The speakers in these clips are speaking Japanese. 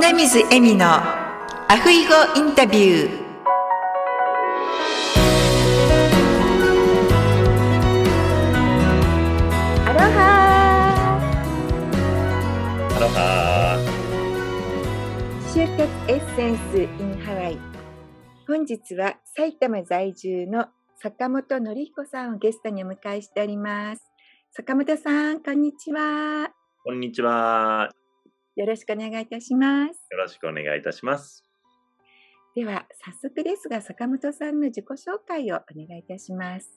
米水恵美のアフイゴインタビュー。アロハアロハ就活エッセンス in ハワイ。本日は埼玉在住の坂本典彦さんをゲストにお迎えしております。坂本さんこんにちは。こんにちは。よろしくお願いいたしますよろしくお願いいたします。では早速ですが坂本さんの自己紹介をお願いいたします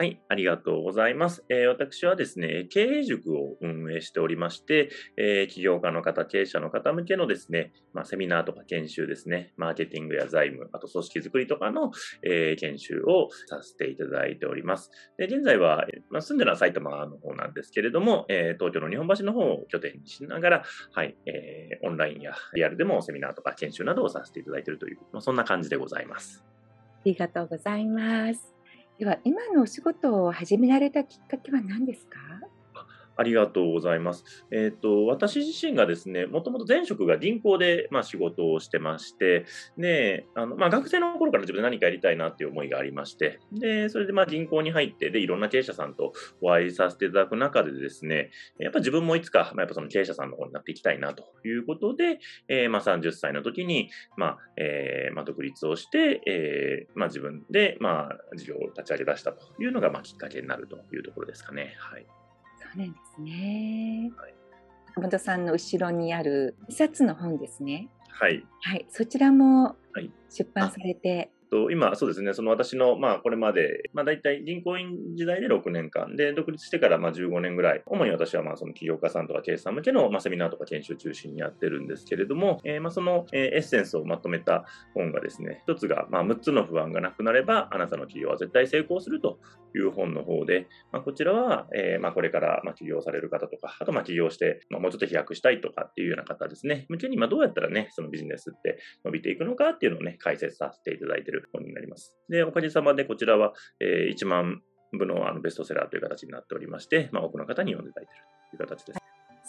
はい、ありがとうございます。えー私はですね、経営塾を運営しておりまして、えー起業家の方、経営者の方向けのですね、まあ、セミナーとか研修ですね、マーケティングや財務、あと組織づくりとかの、えー研修をさせていただいております。で現在は、まあ、住んでるのは埼玉の方なんですけれども、え東京の日本橋の方を拠点にしながら、はい、えオンラインやリアルでもセミナーとか研修などをさせていただいているという、まあ、そんな感じでございます。ありがとうございますでは今のお仕事を始められたきっかけは何ですか？ありがとうございます。えっ、と、私自身がですね、もともと前職が銀行で、まあ、仕事をしてまして、で、あの、まあ、学生の頃から自分で何かやりたいなっていう思いがありまして、で、それで、まあ、銀行に入って、で、いろんな経営者さんとお会いさせていただく中でですね、やっぱ自分もいつか、まあ、やっぱその経営者さんの方になっていきたいなということで、えーまあ、30歳の時に、まあ、えーまあ、独立をして、えーまあ、自分で、まあ、事業を立ち上げ出したというのが、まあ、きっかけになるというところですかね。はい。そうなんですね、はい。坂本さんの後ろにある一冊の本ですね。はい。はい。そちらもはい。出版されて、と今、そうですね、その私の、まあ、これまで、まあ、大体銀行員時代で6年間で、独立してからまあ15年ぐらい、主に私はまあその起業家さんとか経営者さん向けのまあセミナーとか研修中心にやってるんですけれども、えーまあその、えーエッセンスをまとめた本がですね、一つが、まあ、6つの不安がなくなれば、あなたの企業は絶対成功するという本の方で、まあ、こちらは、えーまあ、これからまあ起業される方とか、あとまあ起業して、まあ、もうちょっと飛躍したいとかっていうような方ですね、向けにまあどうやったらね、そのビジネスって伸びていくのかっていうのをね、解説させていただいている本になります。で、おかげさまでこちらは、えー1万部のあのベストセラーという形になっておりまして、まあ、多くの方に読んでいただいているという形です。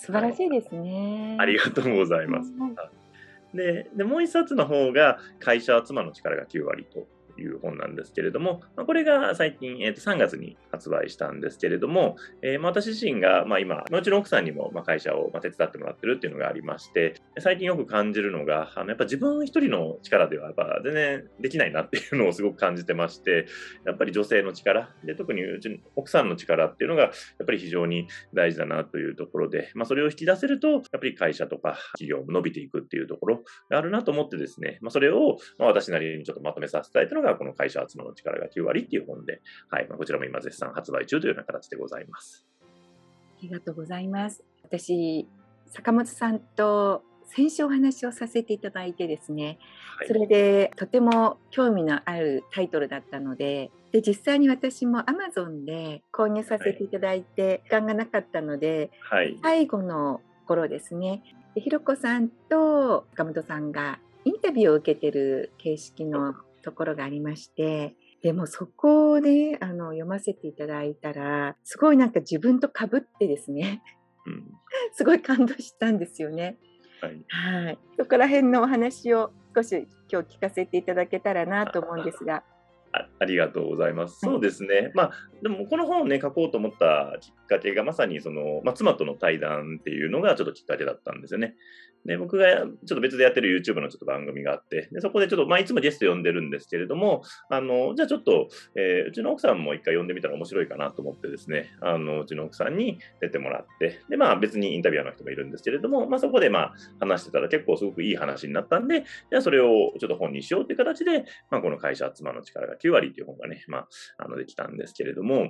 素晴らしいですね、ありがとうございます。はいで、でもう一冊の方が、会社は妻の力が9割という本なんですけれども、まあ、これが最近、えーと3月に発売したんですけれども、えーまあ私自身が、まあ、今、まあうちの奥さんにもまあ会社をまあ手伝ってもらってるっていうのがありまして、最近よく感じるのが、あのやっぱ自分一人の力ではやっぱ全然できないなっていうのをすごく感じてまして、やっぱり女性の力、で特にうちの奥さんの力っていうのが、やっぱり非常に大事だなというところで、まあ、それを引き出せると、やっぱり会社とか企業も伸びていくっていうところがあるなと思ってですね、まあ、それをまあ私なりにちょっとまとめさせていただいたのが、この会社は妻の力が9割っていう本で、はい、まあ、こちらも今絶賛発売中というような形でございます。ありがとうございます。私坂本さんと先週お話をさせていただいてですねはい。それでとても興味のあるタイトルだったのでで実際に私も Amazon で購入させていただいて時間がなかったので、はい。最後の頃ですね。でひろこさんと坂本さんがインタビューを受けてる形式のところがありましてでもそこであの読ませていただいたらすごいなんか自分と被ってですねうん。すごい感動したんですよね。はい。はい、そこら辺のお話を少し今日聞かせていただけたらなと思うんですが、あありがとうございます。はいそうですね。まあ、でもこの本をね、書こうと思ったきっかけがまさにその、まあ、妻との対談っていうのがちょっときっかけだったんですよね。で、僕がちょっと別でやってる YouTube のちょっと番組があって、でそこでちょっと、まあ、いつもゲスト呼んでるんですけれども、あの、じゃあちょっと、えーうちの奥さんも一回呼んでみたら面白いかなと思ってですね、あの、うちの奥さんに出てもらって、で、まあ別にインタビュアーの人もいるんですけれども、まあそこでまあ話してたら結構すごくいい話になったんで、じゃあそれをちょっと本にしようっていう形で、まあこの会社妻の力が9割っていう本がね、まあ、あの、できたんですけれども、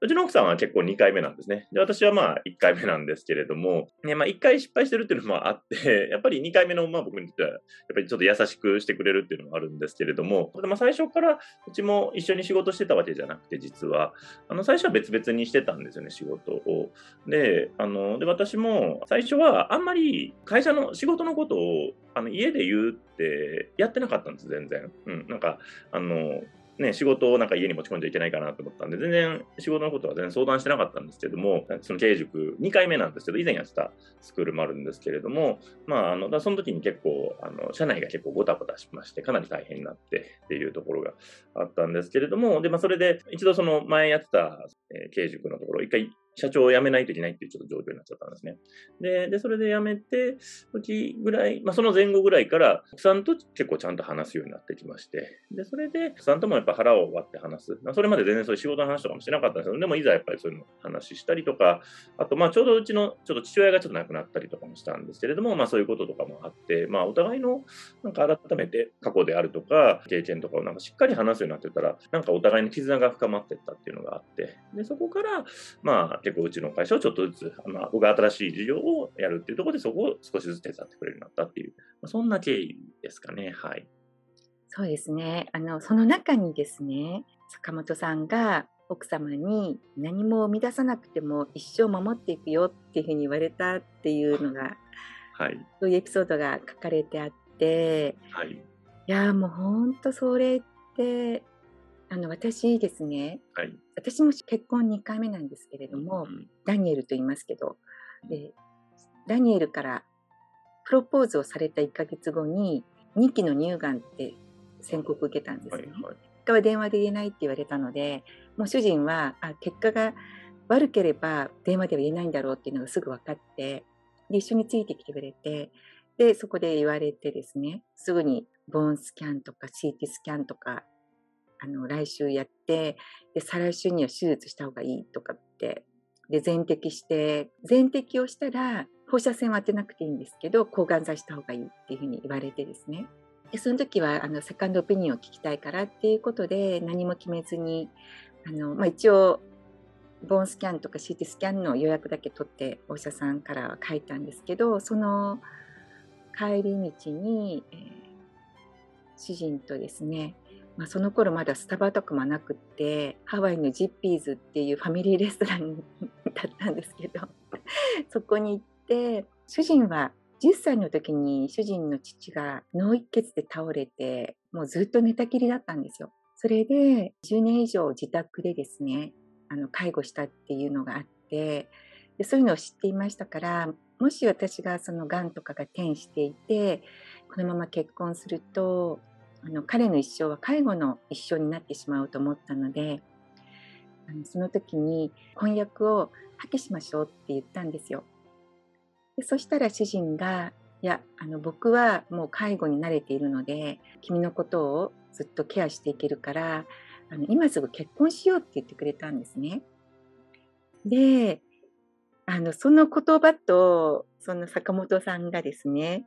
うちの奥さんは結構2回目なんですね。で、私はまあ1回目なんですけれども、ね、まあ1回失敗してるっていうのもあって、やっぱり2回目のまあ僕にとっては、やっぱりちょっと優しくしてくれるっていうのもあるんですけれども、まあ最初からうちも一緒に仕事してたわけじゃなくて、実は、あの、最初は別々にしてたんですよね、仕事を。で、あの、で、私も最初はあんまり会社の仕事のことを、あの、家で言うってやってなかったんです、全然。うん、なんか、あの、ね、仕事をなんか家に持ち込んじゃいけないかなと思ったんで、全然仕事のことは全然相談してなかったんですけども、その経営塾2回目なんですけど、以前やってたスクールもあるんですけれども、まあ、あの、その時に結構、あの、社内が結構ごたごたしまして、かなり大変になってっていうところがあったんですけれども、で、まあ、それで一度その前やってた、え、経営塾のところ、一回社長を辞めないといけないっていうちょっと状況になっちゃったんですね。で、でそれで辞めて、時ぐらい、まあ、その前後ぐらいから、奥さんと結構ちゃんと話すようになってきまして、で、それで、奥さんともやっぱ腹を割って話す。まあ、それまで全然そういう仕事の話とかもしてなかったんですけど、でもいざやっぱりそういうの話したりとか、あと、まあ、ちょうどうちのちょっと父親がちょっと亡くなったりとかもしたんですけれども、まあ、そういうこととかもあって、まあ、お互いの、なんか改めて過去であるとか、経験とかをなんかしっかり話すようになってたら、なんかお互いの絆が深まっていったっていうのがあって、で、そこから、まあ、結構うちの会社をちょっとずつ、まあ、僕が新しい事業をやるっていうところで、そこを少しずつ手伝ってくれるようになったっていう、まあ、そんな経緯ですかね。はい。そうですね。あの、その中にですね、坂本さんが奥様に何も生み出さなくても一生守っていくよっていうふうに言われたっていうのが、はい、そういうエピソードが書かれてあって、はい、いやもう本当それってあの私ですね、はい、私も結婚2回目なんですけれども、うん、ダニエルと言いますけどでダニエルからプロポーズをされた1ヶ月後に2期の乳がんって宣告受けたんですね。はいはい、結果は電話で言えないって言われたのでもう主人はあ結果が悪ければ電話では言えないんだろうっていうのがすぐ分かってで一緒についてきてくれてでそこで言われてですねすぐにボーンスキャンとか CT スキャンとかあの来週やってで再来週には手術した方がいいとかってで全摘して全摘をしたら放射線は当てなくていいんですけど抗がん剤した方がいいっていうふうに言われてですね。でその時はあのセカンドオピニオンを聞きたいからっていうことで何も決めずにあの、まあ、一応ボーンスキャンとか CT スキャンの予約だけ取ってお医者さんからは書いたんですけどその帰り道に、えー、主人とですねまあ、その頃まだスタバとかもなくってハワイのジッピーズっていうファミリーレストランだったんですけど そこに行って主人は10歳の時に主人の父が脳一血で倒れてもうずっと寝たきりだったんですよ。それで10年以上自宅でですねあの介護したっていうのがあってでそういうのを知っていましたからもし私がそのがんとかが転していてこのまま結婚するとあの彼の一生は介護の一生になってしまうと思ったのであのその時に婚約を破棄しましょうって言ったんですよ。でそしたら主人がいやあの僕はもう介護に慣れているので君のことをずっとケアしていけるからあの今すぐ結婚しようって言ってくれたんですね。であのその言葉とその坂本さんがですね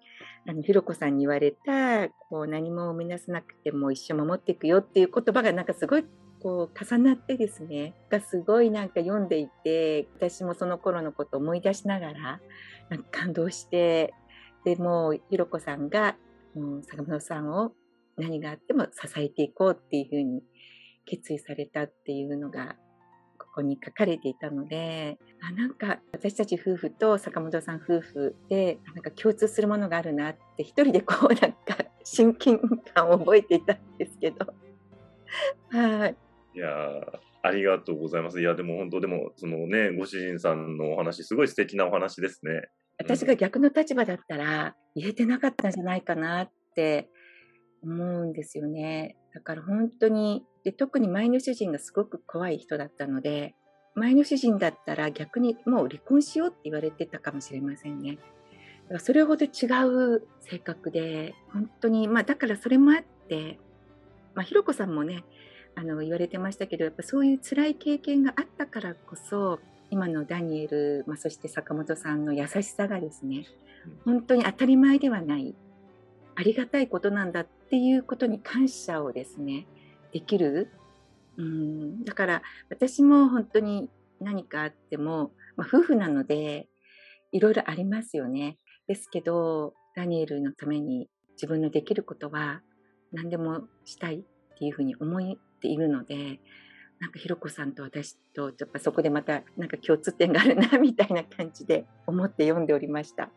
あのひろこさんに言われたこう何も生み出さなくても一生守っていくよっていう言葉がなんかすごいこう重なってですねがすごいなんか読んでいて私もその頃のことを思い出しながらなんか感動してでもうひろこさんがもう坂本さんを何があっても支えていこうっていうふうに決意されたっていうのがここに書かれていたのであなんか私たち夫婦と坂本さん夫婦でなんか共通するものがあるなって一人でこうなんか 親近感を覚えていたんですけど。はい。いやありがとうございます。いやでも本当でもそのねご主人さんのお話すごい素敵なお話ですね。私が逆の立場だったら言えてなかったんじゃないかなって思うんですよね。だから本当にで特に前の主人がすごく怖い人だったので前の主人だったら逆にもう離婚しようって言われてたかもしれませんね。だからそれほど違う性格で本当にまあだからそれもあって、まあ、ひろこさんもねあの言われてましたけどやっぱそういう辛い経験があったからこそ今のダニエル、まあ、そして坂本さんの優しさがですね本当に当たり前ではないありがたいことなんだっていうことに感謝をですねできる？うん、だから私も本当に何かあっても、まあ、夫婦なのでいろいろありますよね。ですけどダニエルのために自分のできることは何でもしたいっていうふうに思っているのでなんかひろこさんと私とやっぱそこでまたなんか共通点があるなみたいな感じで思って読んでおりました。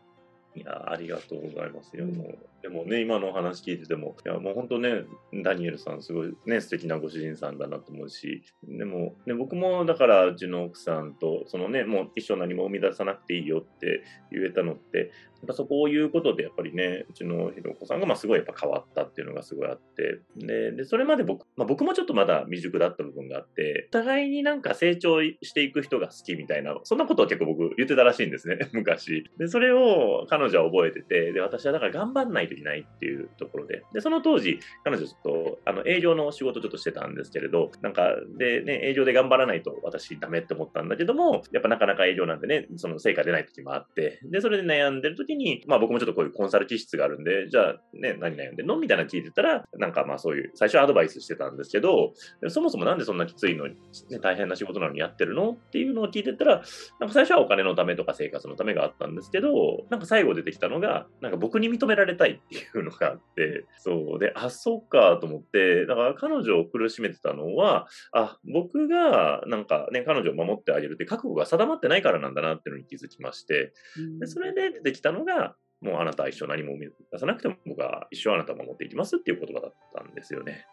いや、ありがとうございますよ。もうでもね、今のお話聞いてても、いや、もう本当ね、ダニエルさん、すごいね、素敵なご主人さんだなと思うし、でも、ね、僕もだから、うちの奥さんと、そのね、もう一生何も生み出さなくていいよって言えたのって、ぱそこを言うことで、やっぱりね、うちのひろこさんがまあすごいやっぱ変わったっていうのがすごいあって、で、でそれまで僕、まあ、僕もちょっとまだ未熟だった部分があって、お互いになんか成長していく人が好きみたいな、そんなことを結構僕言ってたらしいんですね、昔。で、それを彼女は覚えてて、で、私はだから頑張んないといけないっていうところで、で、その当時、彼女ちょっと、あの、営業の仕事ちょっとしてたんですけれど、なんか、で、ね、営業で頑張らないと私ダメって思ったんだけども、やっぱなかなか営業なんでね、その成果出ない時もあって、で、それで悩んでる時に、にまあ僕もちょっとこういうコンサル気質があるんで、じゃあね、何悩んでんのみたいな聞いてたら、なんかまあそういう、最初アドバイスしてたんですけど、そもそもなんでそんなきついのに、ね、大変な仕事なのにやってるのっていうのを聞いてたら、なんか最初はお金のためとか生活のためがあったんですけど、なんか最後出てきたのが、なんか僕に認められたいっていうのがあって、そう。で、あ、そっかと思って、だから彼女を苦しめてたのは、あ、僕がなんかね、彼女を守ってあげるって覚悟が定まってないからなんだなっていうのに気づきまして、でそれで出てきたのが、もうあなたは一生何も生み出さなくても僕は一生あなたを守っていきますっていう言葉だったんですよね。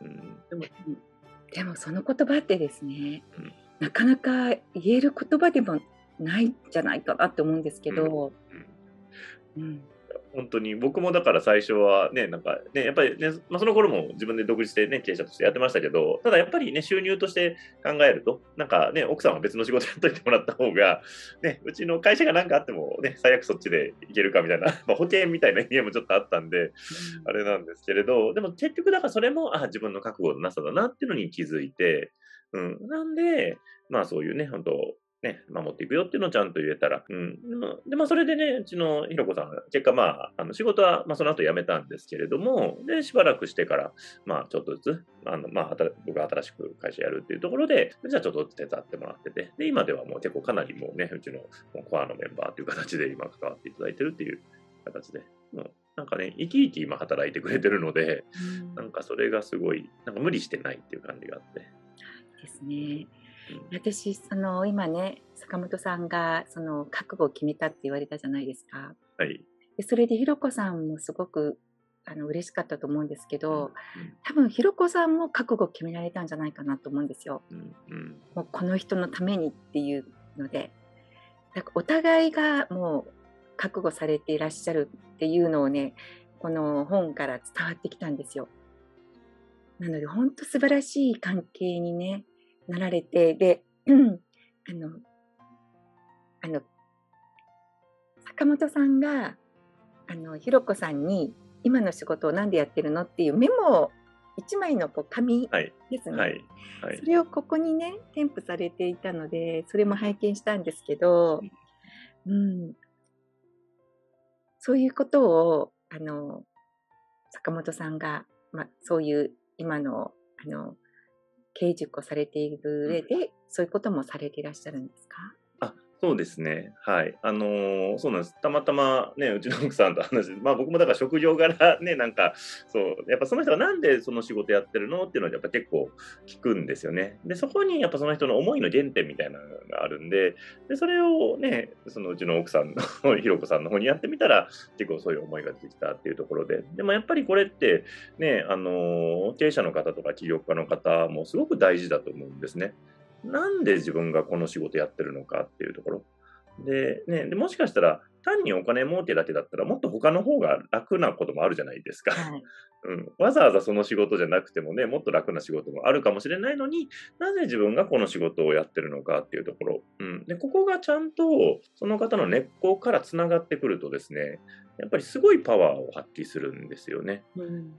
うん、でもでもその言葉ってですね、うん、なかなか言える言葉でもないんじゃないかなって思うんですけど、うん、うん本当に僕もだから最初はね、なんかね、やっぱりね、まあ、その頃も自分で独立してね、経営者としてやってましたけど、ただやっぱりね、収入として考えると、なんかね、奥さんは別の仕事やっといてもらった方が、ね、うちの会社が何かあってもね、最悪そっちでいけるかみたいな、まあ、保険みたいな意味もちょっとあったんで、あれなんですけれど、でも結局だからそれも、あ、自分の覚悟のなさだなっていうのに気づいて、うん、なんで、まあそういうね、本当ね、守っていくよっていうのをちゃんと言えたら。うん。で、まあ、それでね、うちのひろこさんが、結果まあ、あの仕事は、まあ、その後辞めたんですけれども、で、しばらくしてから、まあ、ちょっとずつ、あの、まあ、僕が新しく会社やるっていうところで、じゃあちょっとずつ手伝ってもらってて、で、今ではもう結構かなりもうね、うちのコアのメンバーという形で今関わっていただいてるっていう形で、もうなんかね、生き生き今働いてくれてるので、うん、なんかそれがすごい、なんか無理してないっていう感じがあって。ですね。私その今ね坂本さんがその覚悟を決めたって言われたじゃないですか。はい、でそれでひろこさんもすごくあの嬉しかったと思うんですけど、多分ひろこさんも覚悟を決められたんじゃないかなと思うんですよ。うんうん、もうこの人のためにっていうのでだからお互いがもう覚悟されていらっしゃるっていうのをねこの本から伝わってきたんですよ。なので本当素晴らしい関係にねなられて、で、あの、あの、坂本さんが、あの、ひろこさんに、今の仕事を何でやってるのっていうメモを1枚のこう紙ですね、はい。はい、それをここにね添付されていたのでそれも拝見したんですけど、うん、そういうことをあの坂本さんが、ま、そういう今のあの経営塾をされている上で、そういうこともされていらっしゃるんですか？そうですね。はい。あのー、そうなんです。たまたまね、うちの奥さんと話して、まあ僕もだから職業柄ね、なんか、そう、やっぱその人がなんでその仕事やってるのっていうのはやっぱ結構聞くんですよね。で、そこにやっぱその人の思いの原点みたいなのがあるんで、で、それをね、そのうちの奥さんの、ひろこさんの方にやってみたら、結構そういう思いが出てきたっていうところで、でもやっぱりこれって、ね、あのー、経営者の方とか起業家の方もすごく大事だと思うんですね。なんで自分がこの仕事やってるのかっていうところ。で、ね、でもしかしたら、単にお金儲けだけだったら、もっと他の方が楽なこともあるじゃないですか。はい、うん、わざわざその仕事じゃなくてもね、もっと楽な仕事もあるかもしれないのになぜ自分がこの仕事をやってるのかっていうところ。うん、でここがちゃんとその方の根っこからつながってくるとですね、やっぱりすごいパワーを発揮するんですよね。うん、うん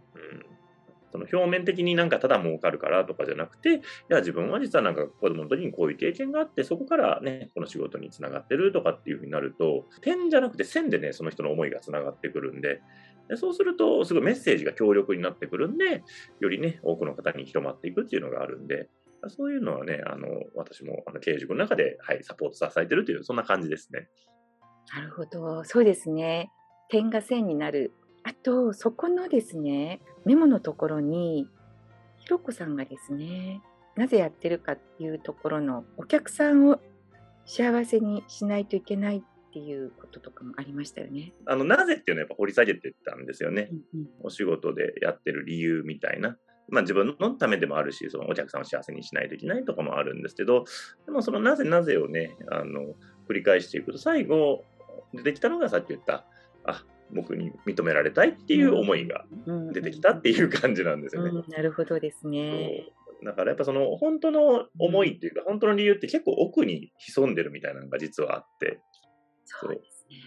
その表面的になんかただ儲かるからとかじゃなくて、いや、自分は実はなんか子供の時にこういう経験があって、そこからね、この仕事につながってるとかっていうふうになると、点じゃなくて線でね、その人の思いがつながってくるんで、でそうすると、すごいメッセージが強力になってくるんで、よりね、多くの方に広まっていくっていうのがあるんで、そういうのはね、あの、私もあの経営塾の中で、はい、サポート支えてるという、そんな感じですね。なるほど。そうですね。点が線になるあと、そこのですね、メモのところに、ひろこさんがですね、なぜやってるかっていうところのお客さんを幸せにしないといけないっていうこととかもありましたよね。あの、なぜっていうのはやっぱ掘り下げてたんですよね。うんうんお仕事でやってる理由みたいな。まあ自分のためでもあるし、そのお客さんを幸せにしないといけないとかもあるんですけど、でもそのなぜなぜをね、あの、繰り返していくと、最後出てきたのがさっき言った、あ、僕に認められたいっていう思いがうん。出てきたっていう感じなんですよね。うん。なるほどですね。だからやっぱその本当の思いっていうか、本当の理由って結構奥に潜んでるみたいなのが実はあって、そうですね。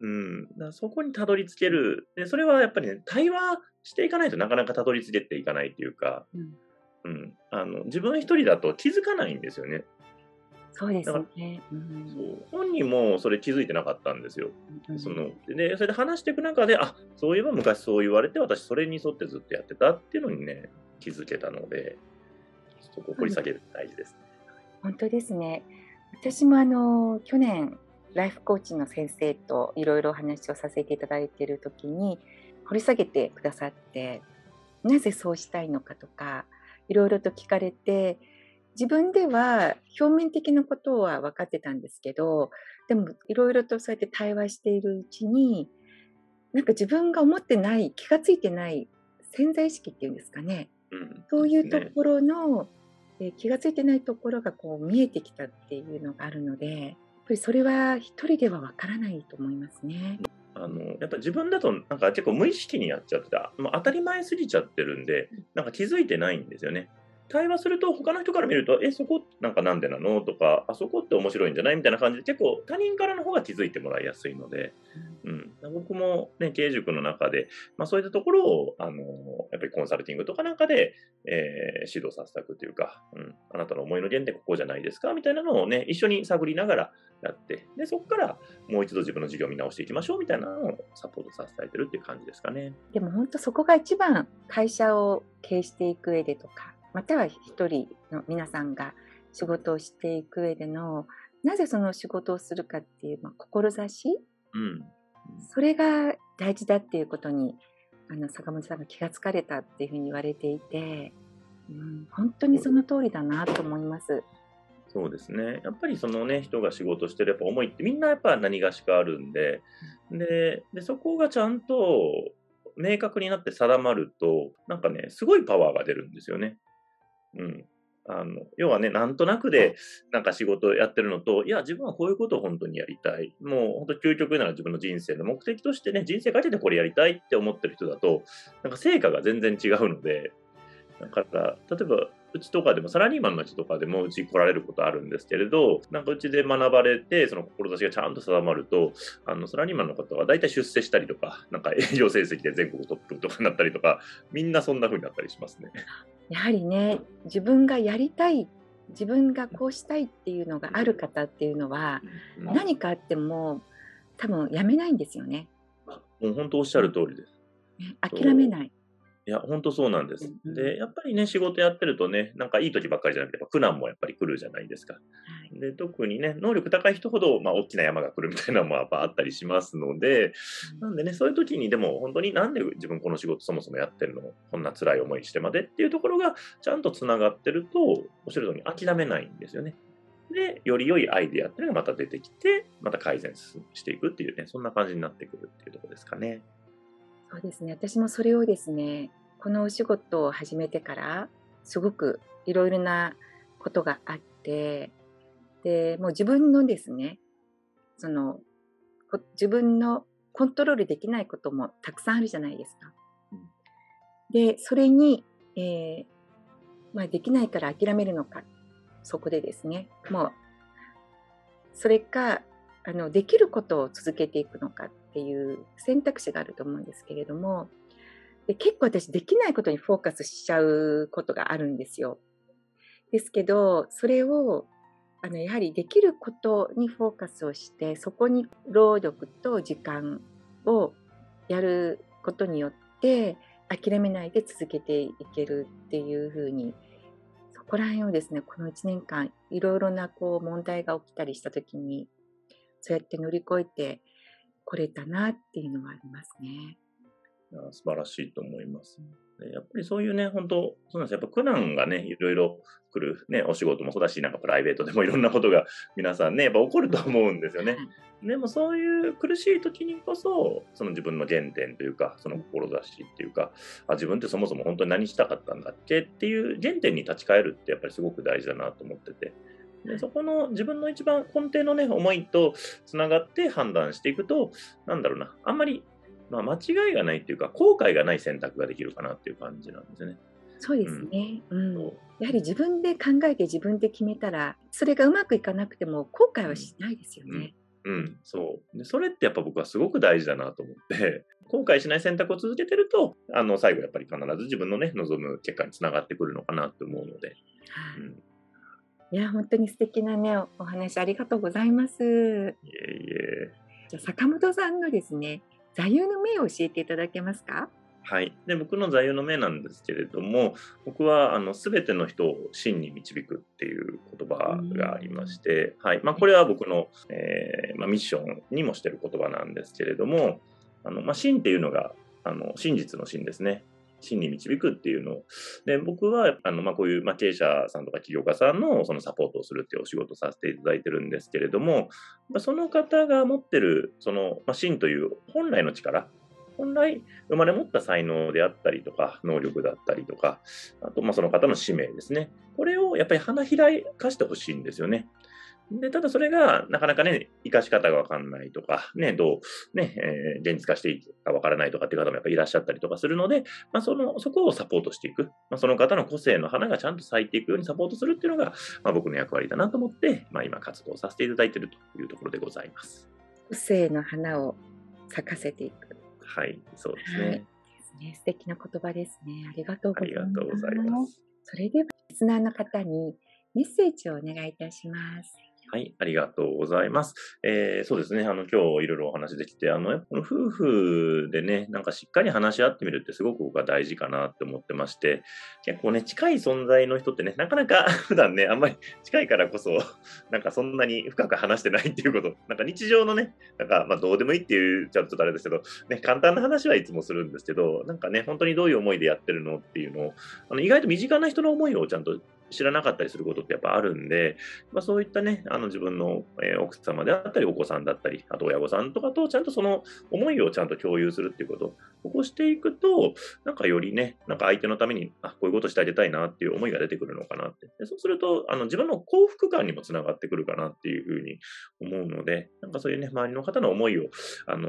う。ん、だからそこにたどり着ける。で、それはやっぱりね、対話していかないとなかなかたどり着けていかないっていうか、うん。うん、あの自分一人だと気づかないんですよね。そうですね。うんそう本人もそれ気づいてなかったんですよ。うんそのでそれで話していく中で、あそういえば昔そう言われて、私それに沿ってずっとやってたっていうのにね、気づけたので、そこを掘り下げる大事ですね。本当ですね。私もあの去年ライフコーチの先生といろいろお話をさせていただいている時に掘り下げてくださってなぜそうしたいのかとかいろいろと聞かれて自分では表面的なことは分かってたんですけどでもいろいろとそうやって対話しているうちになんか自分が思ってない気がついてない潜在意識っていうんですかねうん、そういうところの、えー気がついてないところがこう見えてきたっていうのがあるので、やっぱりそれは一人ではわからないと思いますね。あのやっぱ自分だとなんか結構無意識にやっちゃってた、もう当たり前すぎちゃってるんで、なんか気づいてないんですよね。対話すると他の人から見ると、え、そこなんかなんでなの？とか、あそこって面白いんじゃない？みたいな感じで結構他人からの方が気づいてもらいやすいので、うん、僕もね、経営塾の中で、まあそういったところを、あの、やっぱりコンサルティングとかなんかで、えー指導させたくというか、うん、あなたの思いの原点ここじゃないですか？みたいなのをね、一緒に探りながらやって、で、そこからもう一度自分の事業を見直していきましょう？みたいなのをサポートさせていてるっていう感じですかね。でも本当そこが一番会社を経営していく上でとか、または一人の皆さんが仕事をしていく上での、なぜその仕事をするかっていう、まあ、志？うん。それが大事だっていうことにあの坂本さんが気がつかれたっていうふうに言われていて、うん、本当にその通りだなと思います。そうですね。やっぱりそのね、人が仕事してるやっぱ思いってみんなやっぱ何がしかあるんで、で、でそこがちゃんと明確になって定まると、なんかね、すごいパワーが出るんですよね。うん。あの、要はね、なんとなくで、なんか仕事やってるのと、いや、自分はこういうことを本当にやりたい。もう本当究極なら自分の人生の目的としてね、人生かけてこれやりたいって思ってる人だと、なんか成果が全然違うので、だから、例えば、うちとかでも、サラリーマンの人とかでもうち来られることあるんですけれど、なんかうちで学ばれて、その志がちゃんと定まると、あの、サラリーマンの方は大体出世したりとか、なんか営業成績で全国トップとかになったりとか、みんなそんな風になったりしますね。やはりね、自分がやりたい、自分がこうしたいっていうのがある方っていうのは、うん何かあっても多分やめないんですよね。もう本当おっしゃる通りです。ね諦めない。いや、本当そうなんですで、やっぱりね、仕事やってるとね、なんかいい時ばっかりじゃなくて、苦難もやっぱり来るじゃないですか。はいで、特にね、能力高い人ほど、まあ、大きな山が来るみたいなのもやっぱあったりしますので、なんでね、そういう時にでも本当になんで自分この仕事そもそもやってるの？こんな辛い思いしてまで？っていうところがちゃんとつながってると、おっしゃる通り諦めないんですよね。で、より良いアイデアっていうのがまた出てきて、また改善していくっていうね、そんな感じになってくるっていうところですかね。そうですね。私もそれをですね、このお仕事を始めてから、すごくいろいろなことがあって、で、もう自分のですね、その、こ自分のコントロールできないこともたくさんあるじゃないですか。うんで、それに、えーまあ、できないから諦めるのか、そこでですね、もう、それか、あの、できることを続けていくのかっていう選択肢があると思うんですけれども、で結構私できないことにフォーカスしちゃうことがあるんですよ。ですけど、それを、あの、やはりできることにフォーカスをして、そこに労力と時間をやることによって、諦めないで続けていけるっていうふうに、そこら辺をですね、この1年間、いろいろなこう問題が起きたりしたときに、そうやって乗り越えてこれたなっていうのはありますね。素晴らしいと思います。やっぱりそういうね、本当そうなんですやっぱ苦難がね、いろいろ来る、ね、お仕事もそうだし、なんかプライベートでも いろんなことが皆さんね、やっぱ起こると思うんですよね。でもそういう苦しい時にこそ、その自分の原点というか、その志っていうか、あ自分ってそもそも本当に何したかったんだっけ？っていう原点に立ち返るってやっぱりすごく大事だなと思ってて。でそこの自分の一番根底のね、思いとつながって判断していくと、なんだろうな、あんまりまあ、間違いがないっていうか、後悔がない選択ができるかなっていう感じなんですね。そうですね、うん、うん、やはり自分で考えて自分で決めたら、それがうまくいかなくても後悔はしないですよね。うん、うん、そうで。それってやっぱ僕はすごく大事だなと思って、後悔しない選択を続けてると、あの最後やっぱり必ず自分のね、望む結果につながってくるのかなって思うので。はい、うんいや、本当に素敵なね、お話ありがとうございます。いえいえ。じゃあ、坂本さんのですね、座右の銘を教えていただけますか？はい、で僕の座右の銘なんですけれども僕はあの全ての人を真に導くっていう言葉がありまして、はい。まあ、これは僕の、えー、まあ、ミッションにもしてる言葉なんですけれどもあの、まあ、真っていうのがあの真実の真ですね真に導くっていうのを、で僕はあの、まあ、こういう、まあ、経営者さんとか起業家さんのそのサポートをするっていうお仕事をさせていただいてるんですけれども、まあ、その方が持ってるその、まあ、真という本来の力、本来生まれ持った才能であったりとか、能力だったりとか、あとまあその方の使命ですね。これをやっぱり花開かしてほしいんですよね。で、ただそれがなかなかね、活かし方がわかんないとか、ね、どう、ね、えー、現実化していいかわからないとかっていう方もやっぱりいらっしゃったりとかするので、まあ、その、そこをサポートしていく。まあ、その方の個性の花がちゃんと咲いていくようにサポートするっていうのが、まあ、僕の役割だなと思って、まあ、今活動させていただいているというところでございます。個性の花を咲かせていく。はい、そうですね。はい、ですね素敵な言葉ですね。ありがとうございます。ありがとうございます。それでは、リスナーの方にメッセージをお願いいたします。はい、ありがとうございます。えー、そうですね、あの、今日いろいろお話できて、あの、この夫婦でね、なんかしっかり話し合ってみるってすごく僕は大事かなって思ってまして、結構ね、近い存在の人ってね、なかなか 普段ね、あんまり 近いからこそ、なんかそんなに深く話してないっていうこと、なんか日常のね、なんかまあどうでもいいっていうちょっとあれですけど、ね、簡単な話はいつもするんですけど、なんかね、本当にどういう思いでやってるのっていうのを、あの意外と身近な人の思いをちゃんと知らなかったりすることってやっぱあるんで、まあ、そういったね、あの自分の、えー、奥様であったり、お子さんだったり、あと親御さんとかとちゃんとその思いをちゃんと共有するっていうこと、ここしていくと、なんかよりね、なんか相手のために、あ、こういうことしてあげたいなっていう思いが出てくるのかなって。でそうすると、あの自分の幸福感にもつながってくるかなっていうふうに思うので、なんかそういうね、周りの方の思いを、あの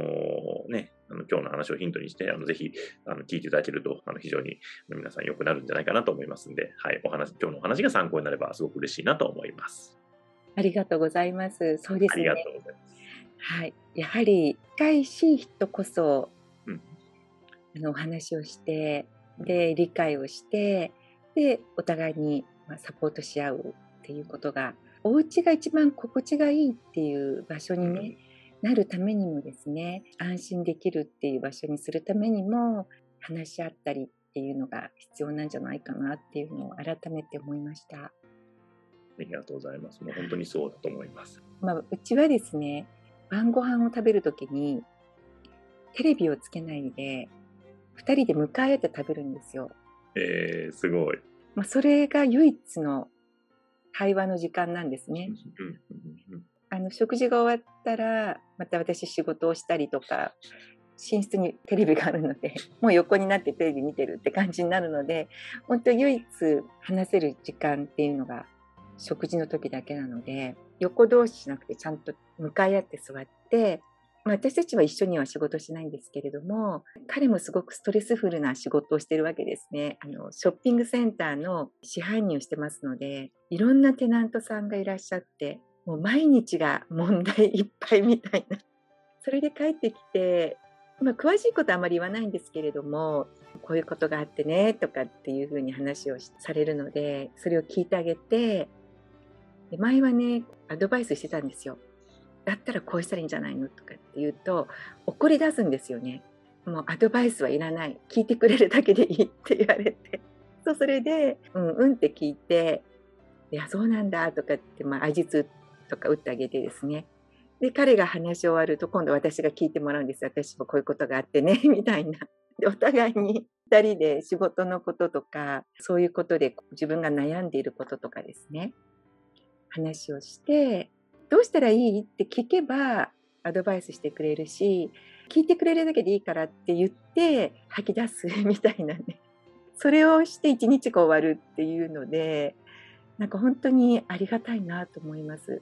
ー、ね、あの今日の話をヒントにして、あのぜひあの聞いていただけると、あの非常に皆さん良くなるんじゃないかなと思いますんで、はい、お話、今日のお話が参考になればすごく嬉しいなと思います。ありがとうございます。そうですね。ありがとうございます。はい、やはり近いしい人こそ、うん、あのお話をして、で理解をして、でお互いにサポートし合うっていうことが、お家が一番心地がいいっていう場所にね、うんなるためにもですね安心できるっていう場所にするためにも話し合ったりっていうのが必要なんじゃないかなっていうのを改めて思いました。ありがとうございます。もう本当にそうだと思います。まあ、うちはですね、晩ご飯を食べるときに、テレビをつけないで、2人で向かい合って食べるんですよ。えー、すごい。まあ、それが唯一の対話の時間なんですね。の食事が終わったらまた私仕事をしたりとか寝室にテレビがあるので もう横になってテレビ見てるって感じになるので本当唯一話せる時間っていうのが食事の時だけなので横同士じゃなくてちゃんと向かい合って座って、まあ、私たちは一緒には仕事しないんですけれども彼もすごくストレスフルな仕事をしてるわけですね。あのショッピングセンターの支配人をしてますのでいろんなテナントさんがいらっしゃってもう毎日が問題いっぱいみたいな。それで帰ってきて、まあ、詳しいことはあまり言わないんですけれども、こういうことがあってねとかっていうふうに話をされるので、それを聞いてあげて、で前はね、アドバイスしてたんですよ。だったらこうしたらいいんじゃないの？とかって言うと、怒り出すんですよね。もうアドバイスはいらない。聞いてくれるだけでいいって言われて。そうそれで、うんうんって聞いて、いや、そうなんだとかって、まあ、味つとか打ってあげてですね。で、彼が話し終わると、今度私が聞いてもらうんです。私もこういうことがあってね、みたいな。でお互いに2人で仕事のこととかそういうことで自分が悩んでいることとかですね話をしてどうしたらいいって聞けばアドバイスしてくれるし聞いてくれるだけでいいからって言って吐き出す みたいなねそれをして一日が終わるっていうのでなんか本当にありがたいなと思います。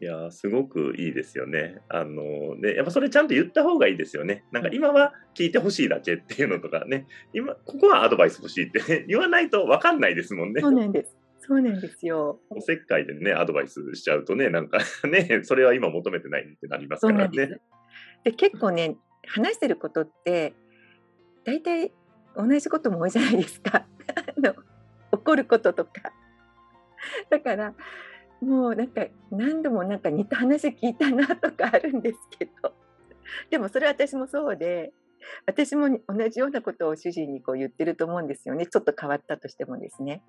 いやすごくいいですよね。あのね、やっぱそれちゃんと言った方がいいですよね。なんか今は聞いてほしいだけっていうのとかね、今、ここはアドバイス欲しいって、ね、言わないと分かんないですもんね。そうなんです。そうなんですよ。おせっかいでね、アドバイスしちゃうとね、なんか ね、それは今求めてないってなりますからね。で結構ね、話してることって、大体同じことも多いじゃないですか。あの怒ることとか。だから、もうなんか何度もなんか似た話聞いたなとかあるんですけど でもそれは私もそうで私も同じようなことを主人にこう言ってると思うんですよねちょっと変わったとしてもですね。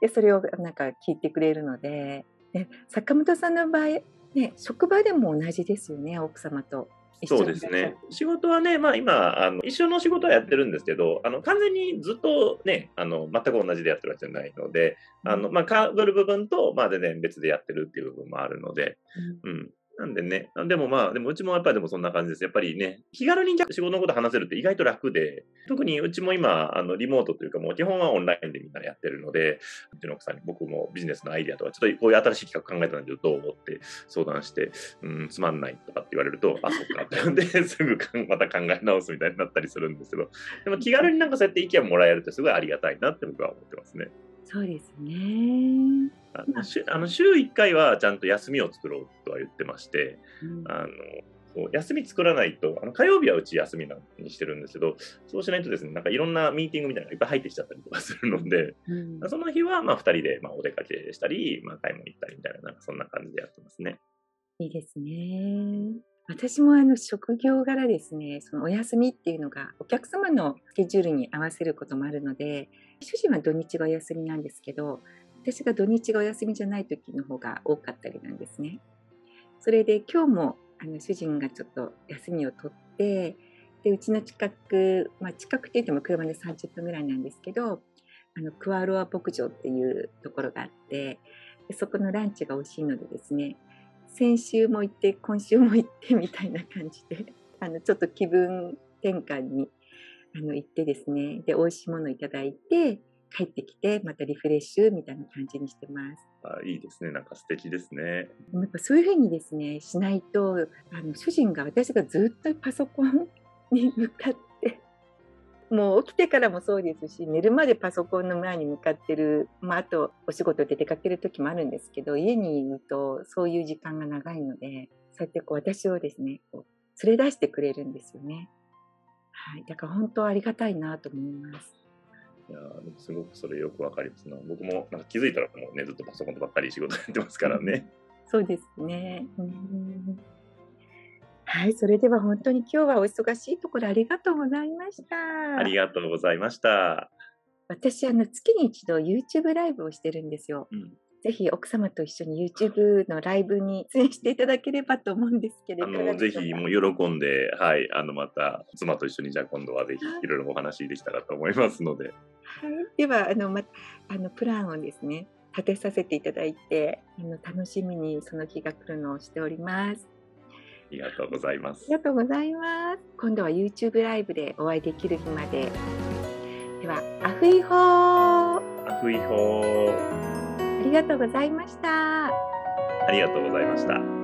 でそれをなんか聞いてくれるのでで坂本さんの場合、ね、職場でも同じですよね奥様と。そうですね。仕事はね、まあ今、あの一緒の仕事はやってるんですけど、あの完全にずっとね、あの全く同じでやってるわけじゃないので、あのまあ、かぶる部分と、まあ、全然別でやってるっていう部分もあるので、うん、うんなんでね、でもまあ、でもうちもやっぱりでもそんな感じです。やっぱりね、気軽に仕事のこと話せるって意外と楽で、特にうちも今、あのリモートというかもう基本はオンラインでみんなやってるので、うちの奥さんに僕もビジネスのアイデアとか、ちょっとこういう新しい企画考えたんだけど、どう思って相談して、うん、つまんないとかって言われると、あ、そっかってんで、すぐまた考え直すみたいになったりするんですけど、でも気軽になんかそうやって意見もらえるってすごいありがたいなって僕は思ってますね。そうですね。あの週あの週1回はちゃんと休みを作ろうとは言ってまして、うん、あのそう休み作らないと、あの火曜日はうち休みにしてるんですけど、そうしないとですね、なんかいろんなミーティングみたいなのがいっぱい入ってきちゃったりとかするので、うん、その日はまあ2人でまあお出かけしたり、まあ、買い物行ったりみたいな、なんかそんな感じでやってますね。いいですね。私もあの職業柄ですね、そのお休みっていうのがお客様のスケジュールに合わせることもあるので、主人は土日がお休みなんですけど、私が土日がお休みじゃない時の方が多かったりなんですね。それで今日もあの主人がちょっと休みを取ってでうちの近く、まあ、近くって言っても車で30分ぐらいなんですけどあのクワロア牧場っていうところがあってそこのランチが美味しいのでですね先週も行って今週も行ってみたいな感じで あのちょっと気分転換にあの行ってですねで美味しいものをいただいて帰ってきてまたリフレッシュみたいな感じにしてます。あいいですねなんか素敵ですね。やっぱそういうふうにですねしないとあの主人が私がずっとパソコンに向かってもう起きてからもそうですし寝るまでパソコンの前に向かってる、まあ、あとお仕事で出かける時もあるんですけど家にいるとそういう時間が長いのでそうやってこう私をですねこう連れ出してくれるんですよね。はい、だから本当ありがたいなと思います。いやすごくそれよくわかりますな。僕もなんか気づいたらもうね、ずっとパソコンとばっかり仕事やってますからね。そうですね。うんはい、それでは本当に今日はお忙しいところありがとうございました。ありがとうございました。私、あの月に一度 YouTube ライブをしてるんですよ。うんぜひ奥様と一緒に YouTube のライブに出演していただければと思うんですけれども。ぜひもう喜んで、はい、あのまた妻と一緒にじゃあ今度はぜひいろいろお話できたらと思いますので。はい、ではあの、ま、あのプランをですね立てさせていただいてあの楽しみにその日が来るのをしております。ありがとうございます。ありがとうございます。今度は YouTube ライブでお会いできる日まで。では、アフイホー。アフイホー。ありがとうございました。ありがとうございました。